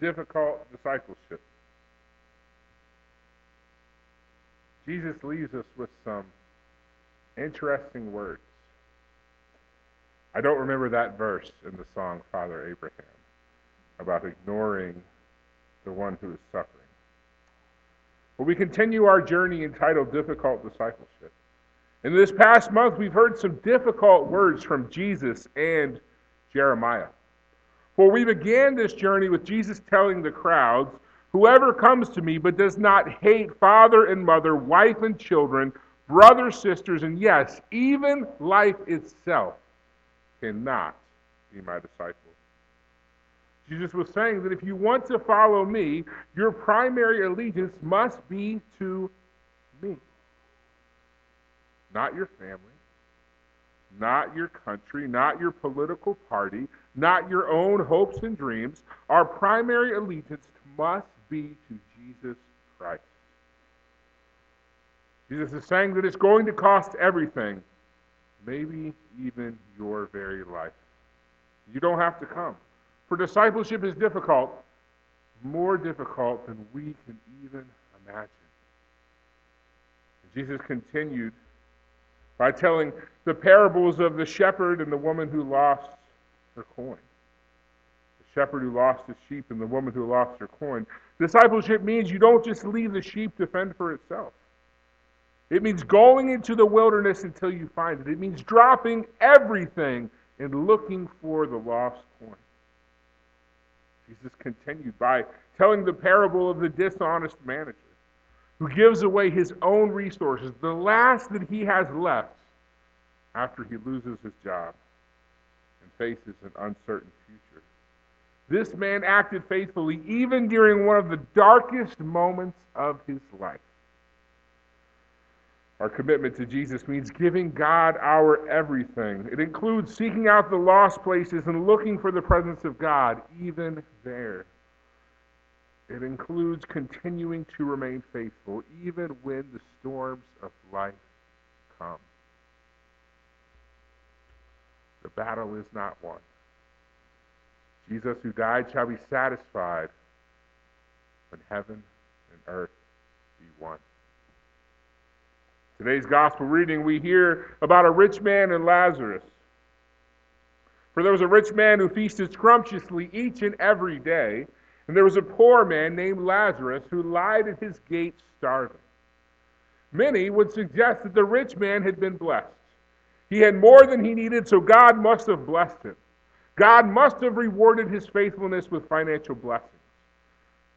difficult discipleship. Jesus leaves us with some interesting words. I don't remember that verse in the song Father Abraham about ignoring the one who is suffering. But we continue our journey entitled Difficult Discipleship. In this past month, we've heard some difficult words from Jesus and Jeremiah. For we began this journey with Jesus telling the crowds, Whoever comes to me but does not hate father and mother, wife and children, brothers, sisters, and yes, even life itself, cannot be my disciple. Jesus was saying that if you want to follow me, your primary allegiance must be to me. Not your family, not your country, not your political party, not your own hopes and dreams. Our primary allegiance must be to Jesus Christ. Jesus is saying that it's going to cost everything, maybe even your very life. You don't have to come. For discipleship is difficult, more difficult than we can even imagine. Jesus continued by telling the parables of the shepherd and the woman who lost her coin. The shepherd who lost his sheep and the woman who lost her coin. Discipleship means you don't just leave the sheep to fend for itself. It means going into the wilderness until you find it. It means dropping everything and looking for the lost coin. Jesus continued by telling the parable of the dishonest manager who gives away his own resources, the last that he has left after he loses his job and faces an uncertain future. This man acted faithfully even during one of the darkest moments of his life. Our commitment to Jesus means giving God our everything. It includes seeking out the lost places and looking for the presence of God, even there. It includes continuing to remain faithful, even when the storms of life come. The battle is not won. Jesus, who died, shall be satisfied when heaven and earth be one. Today's gospel reading, we hear about a rich man and Lazarus. For there was a rich man who feasted scrumptiously each and every day, and there was a poor man named Lazarus who lied at his gate starving. Many would suggest that the rich man had been blessed. He had more than he needed, so God must have blessed him. God must have rewarded his faithfulness with financial blessings.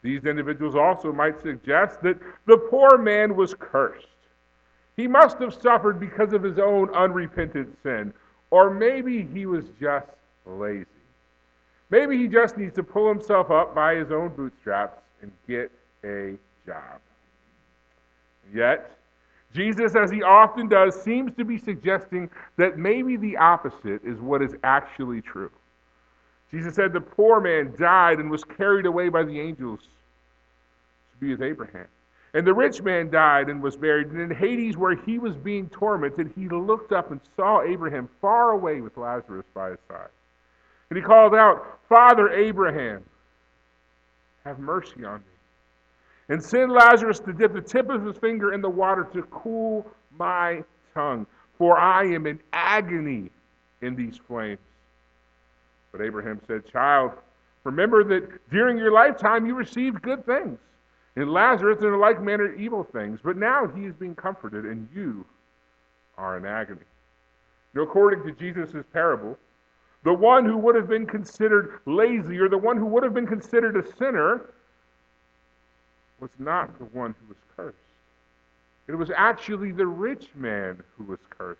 These individuals also might suggest that the poor man was cursed. He must have suffered because of his own unrepentant sin. Or maybe he was just lazy. Maybe he just needs to pull himself up by his own bootstraps and get a job. Yet, Jesus, as he often does, seems to be suggesting that maybe the opposite is what is actually true. Jesus said the poor man died and was carried away by the angels to be with Abraham. And the rich man died and was buried. And in Hades, where he was being tormented, he looked up and saw Abraham far away with Lazarus by his side. And he called out, Father Abraham, have mercy on me. And send Lazarus to dip the tip of his finger in the water to cool my tongue, for I am in agony in these flames. But Abraham said, Child, remember that during your lifetime you received good things and Lazarus, in like manner, evil things. But now he is being comforted, and you are in agony. Now, according to Jesus' parable, the one who would have been considered lazy or the one who would have been considered a sinner was not the one who was cursed. It was actually the rich man who was cursed.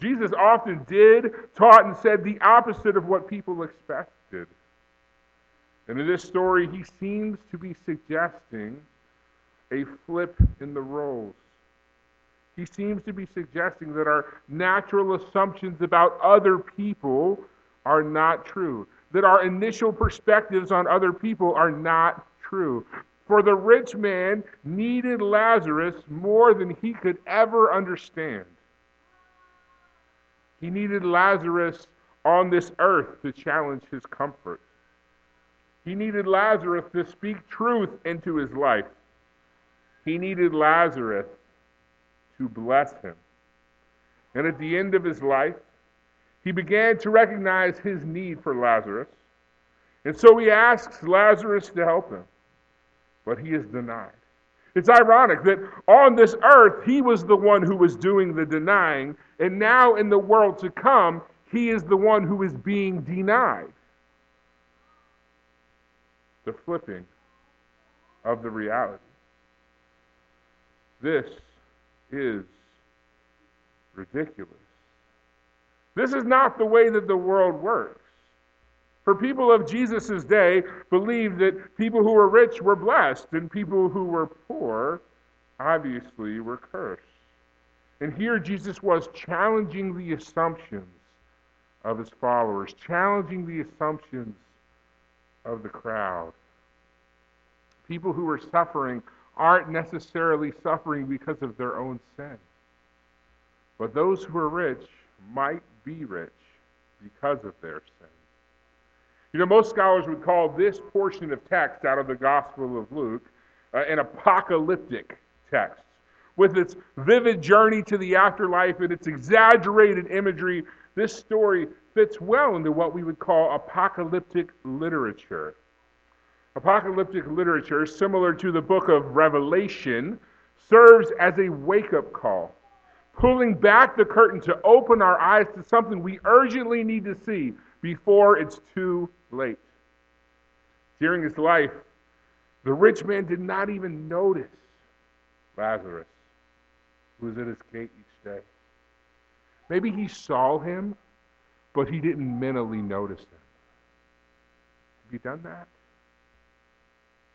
Jesus often did, taught, and said the opposite of what people expected. And in this story, he seems to be suggesting a flip in the roles. He seems to be suggesting that our natural assumptions about other people are not true, that our initial perspectives on other people are not true. For the rich man needed Lazarus more than he could ever understand. He needed Lazarus on this earth to challenge his comfort. He needed Lazarus to speak truth into his life. He needed Lazarus to bless him. And at the end of his life, he began to recognize his need for Lazarus. And so he asks Lazarus to help him, but he is denied. It's ironic that on this earth, he was the one who was doing the denying, and now in the world to come, he is the one who is being denied. The flipping of the reality. This is ridiculous. This is not the way that the world works. For people of Jesus' day believed that people who were rich were blessed and people who were poor obviously were cursed. And here Jesus was challenging the assumptions of his followers, challenging the assumptions of the crowd. People who were suffering aren't necessarily suffering because of their own sin. But those who are rich might be rich because of their sin. You know, most scholars would call this portion of text out of the Gospel of Luke uh, an apocalyptic text. With its vivid journey to the afterlife and its exaggerated imagery, this story fits well into what we would call apocalyptic literature. Apocalyptic literature, similar to the book of Revelation, serves as a wake up call, pulling back the curtain to open our eyes to something we urgently need to see before it's too late. During his life, the rich man did not even notice Lazarus, who was at his gate each day. Maybe he saw him, but he didn't mentally notice him. Have you done that?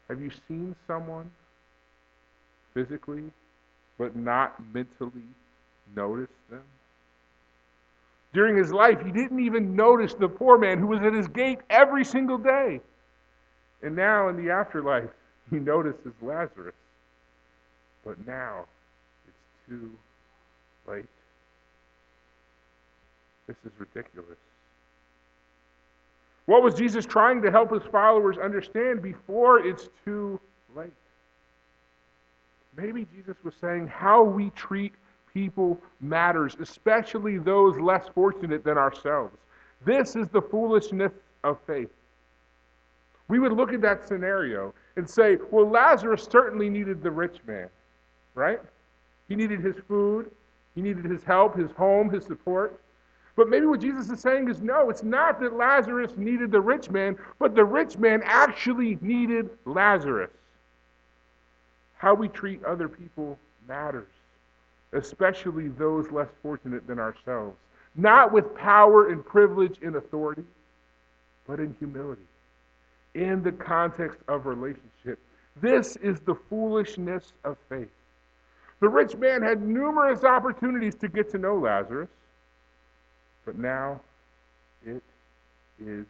Have you seen someone physically, but not mentally notice them? During his life, he didn't even notice the poor man who was at his gate every single day. And now in the afterlife, he notices Lazarus. But now it's too late. This is ridiculous. What was Jesus trying to help his followers understand before it's too late? Maybe Jesus was saying how we treat people matters, especially those less fortunate than ourselves. This is the foolishness of faith. We would look at that scenario and say, well, Lazarus certainly needed the rich man, right? He needed his food, he needed his help, his home, his support. But maybe what Jesus is saying is no, it's not that Lazarus needed the rich man, but the rich man actually needed Lazarus. How we treat other people matters especially those less fortunate than ourselves, not with power and privilege and authority, but in humility, in the context of relationship. This is the foolishness of faith. The rich man had numerous opportunities to get to know Lazarus, but now it is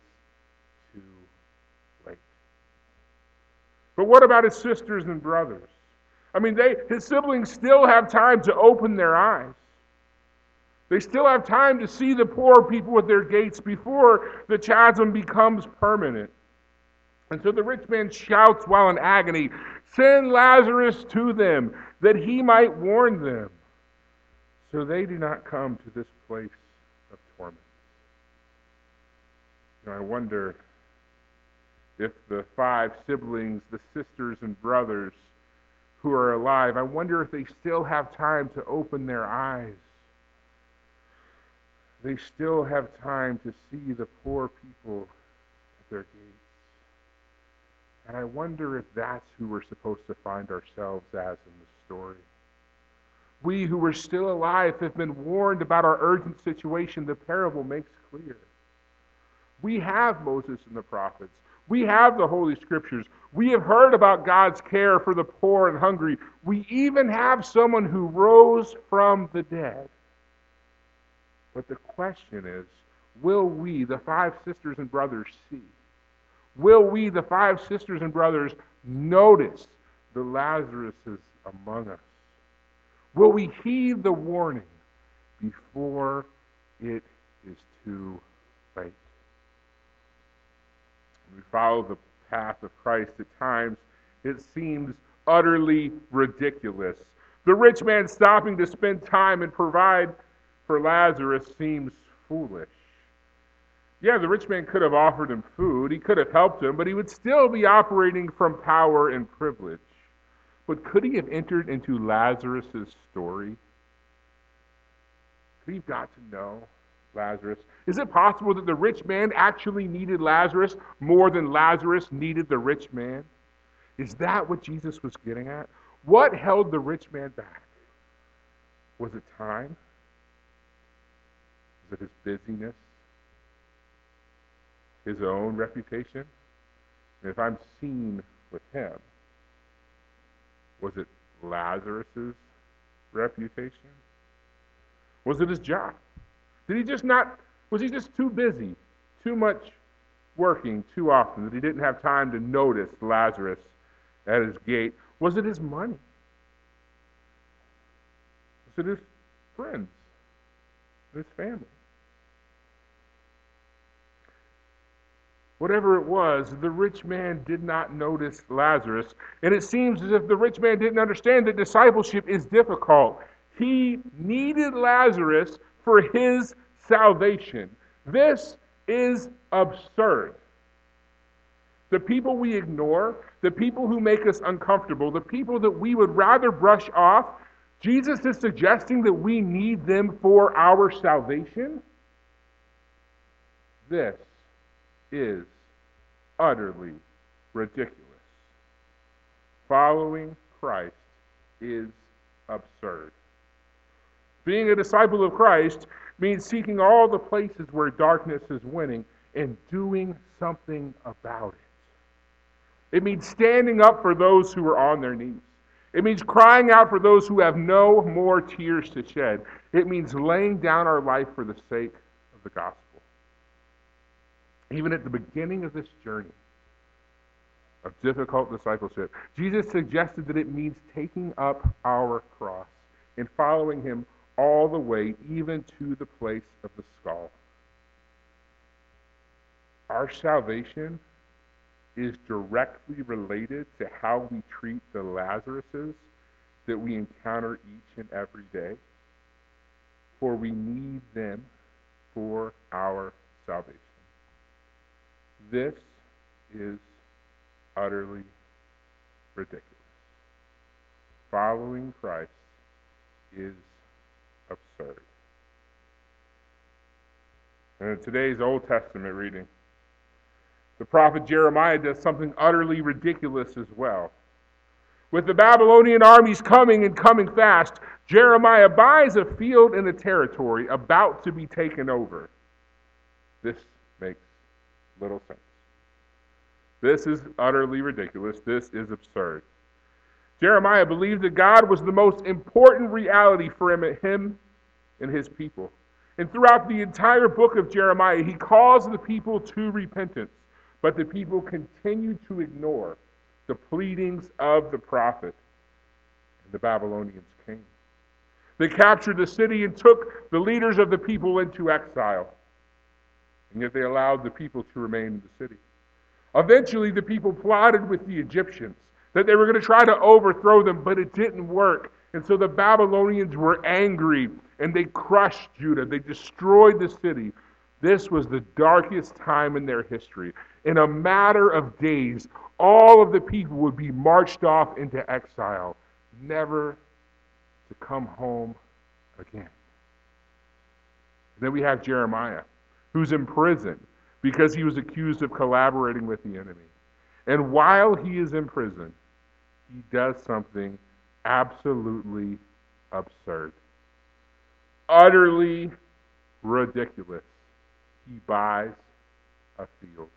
too late. But what about his sisters and brothers? I mean, they, his siblings still have time to open their eyes. They still have time to see the poor people at their gates before the chasm becomes permanent. And so the rich man shouts while in agony, Send Lazarus to them, that he might warn them, so they do not come to this place of torment. And I wonder if the five siblings, the sisters and brothers, who are alive, I wonder if they still have time to open their eyes. They still have time to see the poor people at their gates. And I wonder if that's who we're supposed to find ourselves as in the story. We who are still alive have been warned about our urgent situation the parable makes clear. We have Moses and the prophets. We have the Holy Scriptures. We have heard about God's care for the poor and hungry. We even have someone who rose from the dead. But the question is will we, the five sisters and brothers, see? Will we, the five sisters and brothers, notice the Lazaruses among us? Will we heed the warning before it is too late? We follow the path of Christ, at times it seems utterly ridiculous. The rich man stopping to spend time and provide for Lazarus seems foolish. Yeah, the rich man could have offered him food, he could have helped him, but he would still be operating from power and privilege. But could he have entered into Lazarus' story? Could he have got to know Lazarus? Is it possible that the rich man actually needed Lazarus more than Lazarus needed the rich man? Is that what Jesus was getting at? What held the rich man back? Was it time? Was it his busyness? His own reputation? And if I'm seen with him, was it Lazarus's reputation? Was it his job? Did he just not, was he just too busy, too much working too often that he didn't have time to notice Lazarus at his gate? Was it his money? Was it his friends? His family? Whatever it was, the rich man did not notice Lazarus. And it seems as if the rich man didn't understand that discipleship is difficult. He needed Lazarus for his salvation. This is absurd. The people we ignore, the people who make us uncomfortable, the people that we would rather brush off, Jesus is suggesting that we need them for our salvation. This is utterly ridiculous. Following Christ is absurd. Being a disciple of Christ means seeking all the places where darkness is winning and doing something about it. It means standing up for those who are on their knees. It means crying out for those who have no more tears to shed. It means laying down our life for the sake of the gospel. Even at the beginning of this journey of difficult discipleship, Jesus suggested that it means taking up our cross and following him all the way, even to the place of the skull. Our salvation is directly related to how we treat the Lazaruses that we encounter each and every day, for we need them for our salvation. This is utterly ridiculous. Following Christ is absurd. And in today's Old Testament reading, the prophet Jeremiah does something utterly ridiculous as well. With the Babylonian armies coming and coming fast, Jeremiah buys a field in a territory about to be taken over. This makes little sense. This is utterly ridiculous. This is absurd. Jeremiah believed that God was the most important reality for him, him and his people. And throughout the entire book of Jeremiah, he calls the people to repentance. But the people continued to ignore the pleadings of the prophet. And the Babylonians came. They captured the city and took the leaders of the people into exile. And yet they allowed the people to remain in the city. Eventually, the people plotted with the Egyptians that they were going to try to overthrow them, but it didn't work. And so the Babylonians were angry and they crushed Judah. They destroyed the city. This was the darkest time in their history. In a matter of days, all of the people would be marched off into exile, never to come home again. Then we have Jeremiah, who's in prison because he was accused of collaborating with the enemy. And while he is in prison, he does something absolutely absurd, utterly ridiculous. He buys a field.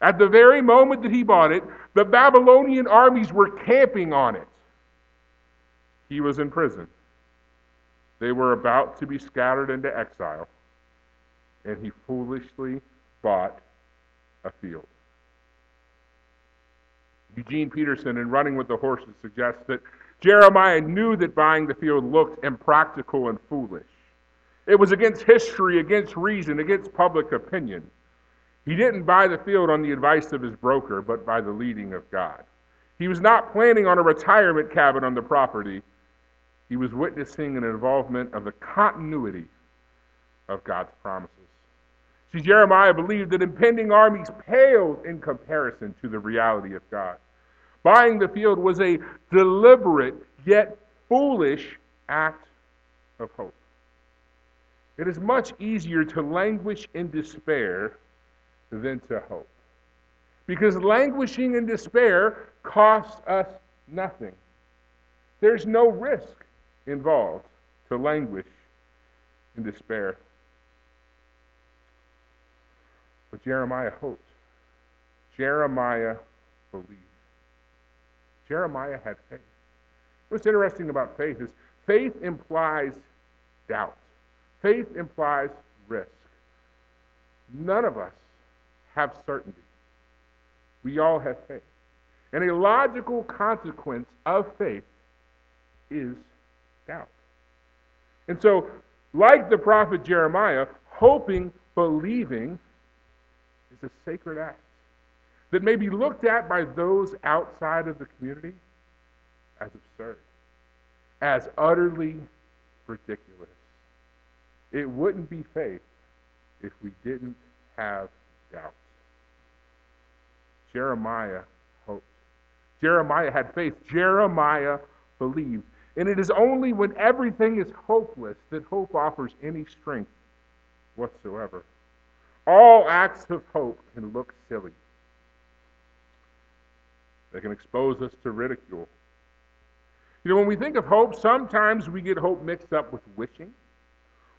At the very moment that he bought it, the Babylonian armies were camping on it. He was in prison. They were about to be scattered into exile, and he foolishly bought a field. Eugene Peterson, in Running with the Horses, suggests that Jeremiah knew that buying the field looked impractical and foolish. It was against history, against reason, against public opinion. He didn't buy the field on the advice of his broker, but by the leading of God. He was not planning on a retirement cabin on the property. He was witnessing an involvement of the continuity of God's promises. See, Jeremiah believed that impending armies paled in comparison to the reality of God. Buying the field was a deliberate yet foolish act of hope. It is much easier to languish in despair than to hope. Because languishing in despair costs us nothing. There's no risk involved to languish in despair. But Jeremiah hoped. Jeremiah believed. Jeremiah had faith. What's interesting about faith is faith implies doubt. Faith implies risk. None of us have certainty. We all have faith. And a logical consequence of faith is doubt. And so, like the prophet Jeremiah, hoping, believing is a sacred act that may be looked at by those outside of the community as absurd, as utterly ridiculous. It wouldn't be faith if we didn't have doubt. Jeremiah hoped. Jeremiah had faith. Jeremiah believed. And it is only when everything is hopeless that hope offers any strength whatsoever. All acts of hope can look silly. They can expose us to ridicule. You know, when we think of hope, sometimes we get hope mixed up with wishing.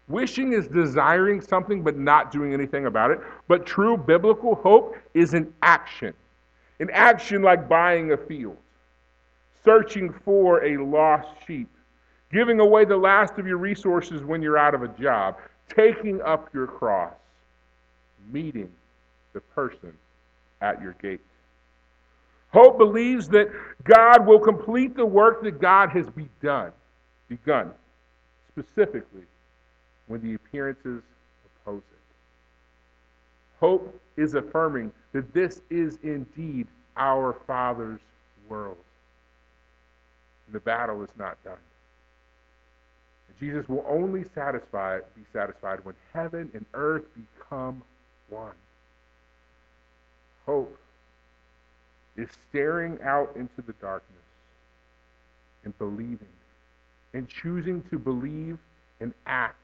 Wishing is desiring something but not doing anything about it. But true biblical hope is an action. An action like buying a field, searching for a lost sheep, giving away the last of your resources when you're out of a job, taking up your cross, meeting the person at your gate. Hope believes that God will complete the work that God has begun, begun, specifically when the appearances oppose it. Hope is affirming that this is indeed our Father's world. The battle is not done. Jesus will only satisfy, be satisfied when heaven and earth become one. Hope is staring out into the darkness and believing and choosing to believe and act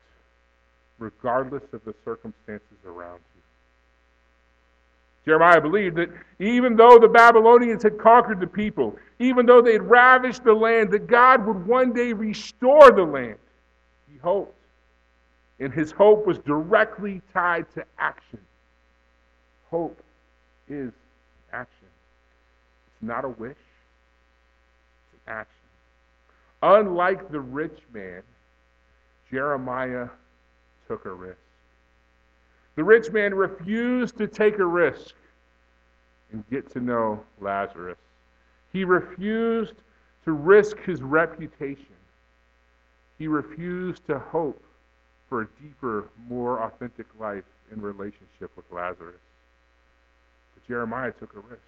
regardless of the circumstances around you. Jeremiah believed that even though the Babylonians had conquered the people, even though they had ravished the land, that God would one day restore the land. He hoped. And his hope was directly tied to action. Hope is action. It's not a wish, it's an action. Unlike the rich man, Jeremiah took a risk. The rich man refused to take a risk and get to know Lazarus. He refused to risk his reputation. He refused to hope for a deeper, more authentic life in relationship with Lazarus. Jeremiah took a risk.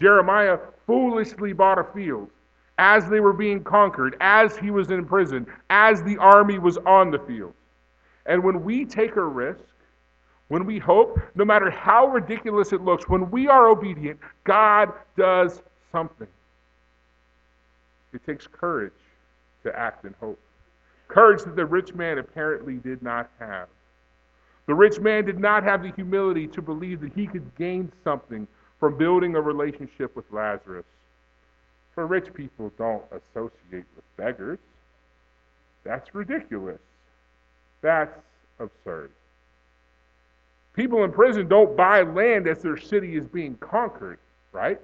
Jeremiah foolishly bought a field as they were being conquered, as he was in prison, as the army was on the field. And when we take a risk, when we hope, no matter how ridiculous it looks, when we are obedient, God does something. It takes courage to act in hope. Courage that the rich man apparently did not have. The rich man did not have the humility to believe that he could gain something from building a relationship with Lazarus. For rich people don't associate with beggars. That's ridiculous. That's absurd. People in prison don't buy land as their city is being conquered, right?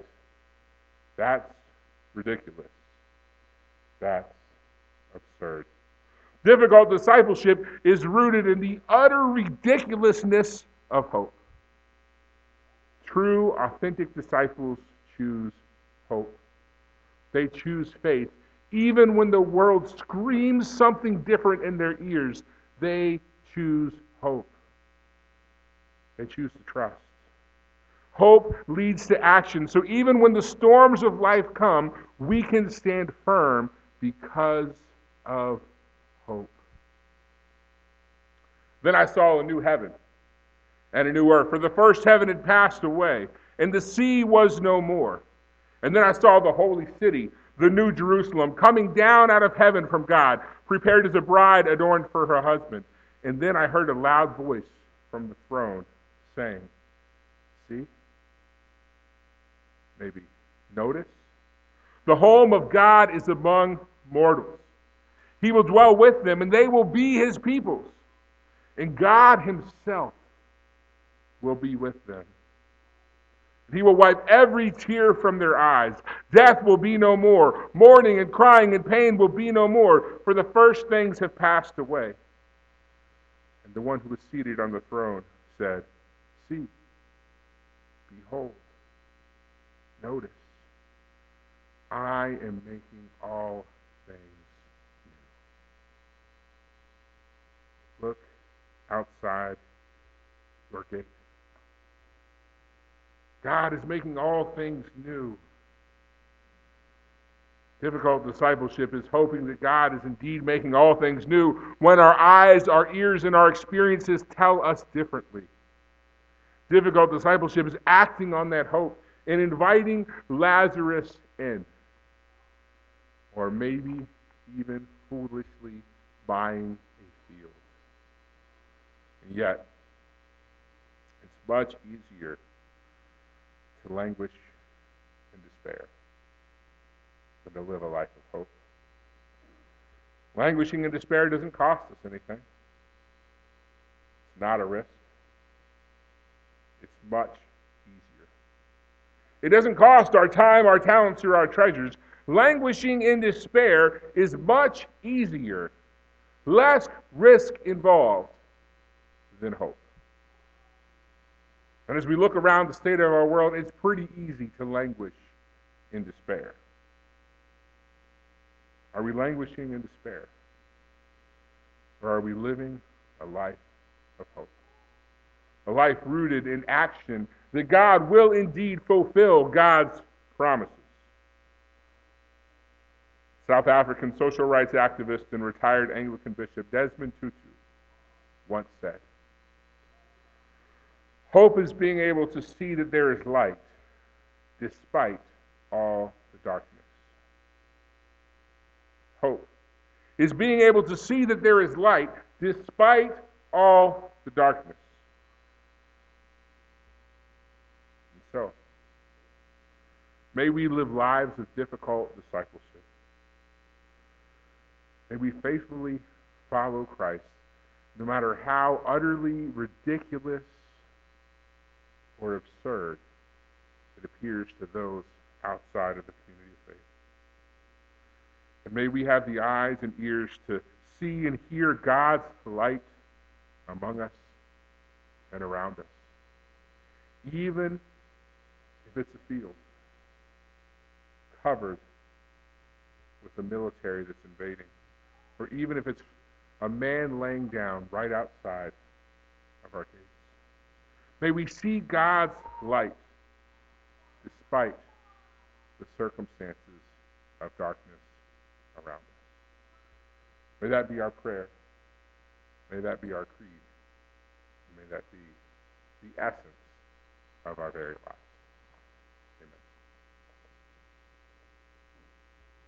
That's ridiculous. That's absurd. Difficult discipleship is rooted in the utter ridiculousness of hope. True, authentic disciples choose hope. They choose faith. Even when the world screams something different in their ears, they choose hope. They choose to trust. Hope leads to action. So even when the storms of life come, we can stand firm because of hope. Then I saw a new heaven and a new earth. For the first heaven had passed away, and the sea was no more. And then I saw the holy city, the new Jerusalem, coming down out of heaven from God, prepared as a bride adorned for her husband. And then I heard a loud voice from the throne saying, See? Maybe notice? The home of God is among mortals. He will dwell with them, and they will be his peoples. And God himself will be with them. He will wipe every tear from their eyes. Death will be no more. Mourning and crying and pain will be no more, for the first things have passed away. And the one who was seated on the throne said, See, behold, notice, I am making all things new. Look outside gate. God is making all things new. Difficult discipleship is hoping that God is indeed making all things new when our eyes, our ears, and our experiences tell us differently. Difficult discipleship is acting on that hope and inviting Lazarus in. Or maybe even foolishly buying. And yet, it's much easier to languish in despair than to live a life of hope. Languishing in despair doesn't cost us anything. It's not a risk. It's much easier. It doesn't cost our time, our talents, or our treasures. Languishing in despair is much easier, less risk involved than hope. And as we look around the state of our world, it's pretty easy to languish in despair. Are we languishing in despair? Or are we living a life of hope? A life rooted in action that God will indeed fulfill God's promises. South African social rights activist and retired Anglican Bishop Desmond Tutu once said, Hope is being able to see that there is light despite all the darkness. Hope is being able to see that there is light despite all the darkness. And so, may we live lives of difficult discipleship. May we faithfully follow Christ, no matter how utterly ridiculous or absurd it appears to those outside of the community of faith. And may we have the eyes and ears to see and hear God's light among us and around us, even if it's a field covered with the military that's invading, or even if it's a man laying down right outside of our gates. May we see God's light despite the circumstances of darkness around us. May that be our prayer. May that be our creed. May that be the essence of our very life.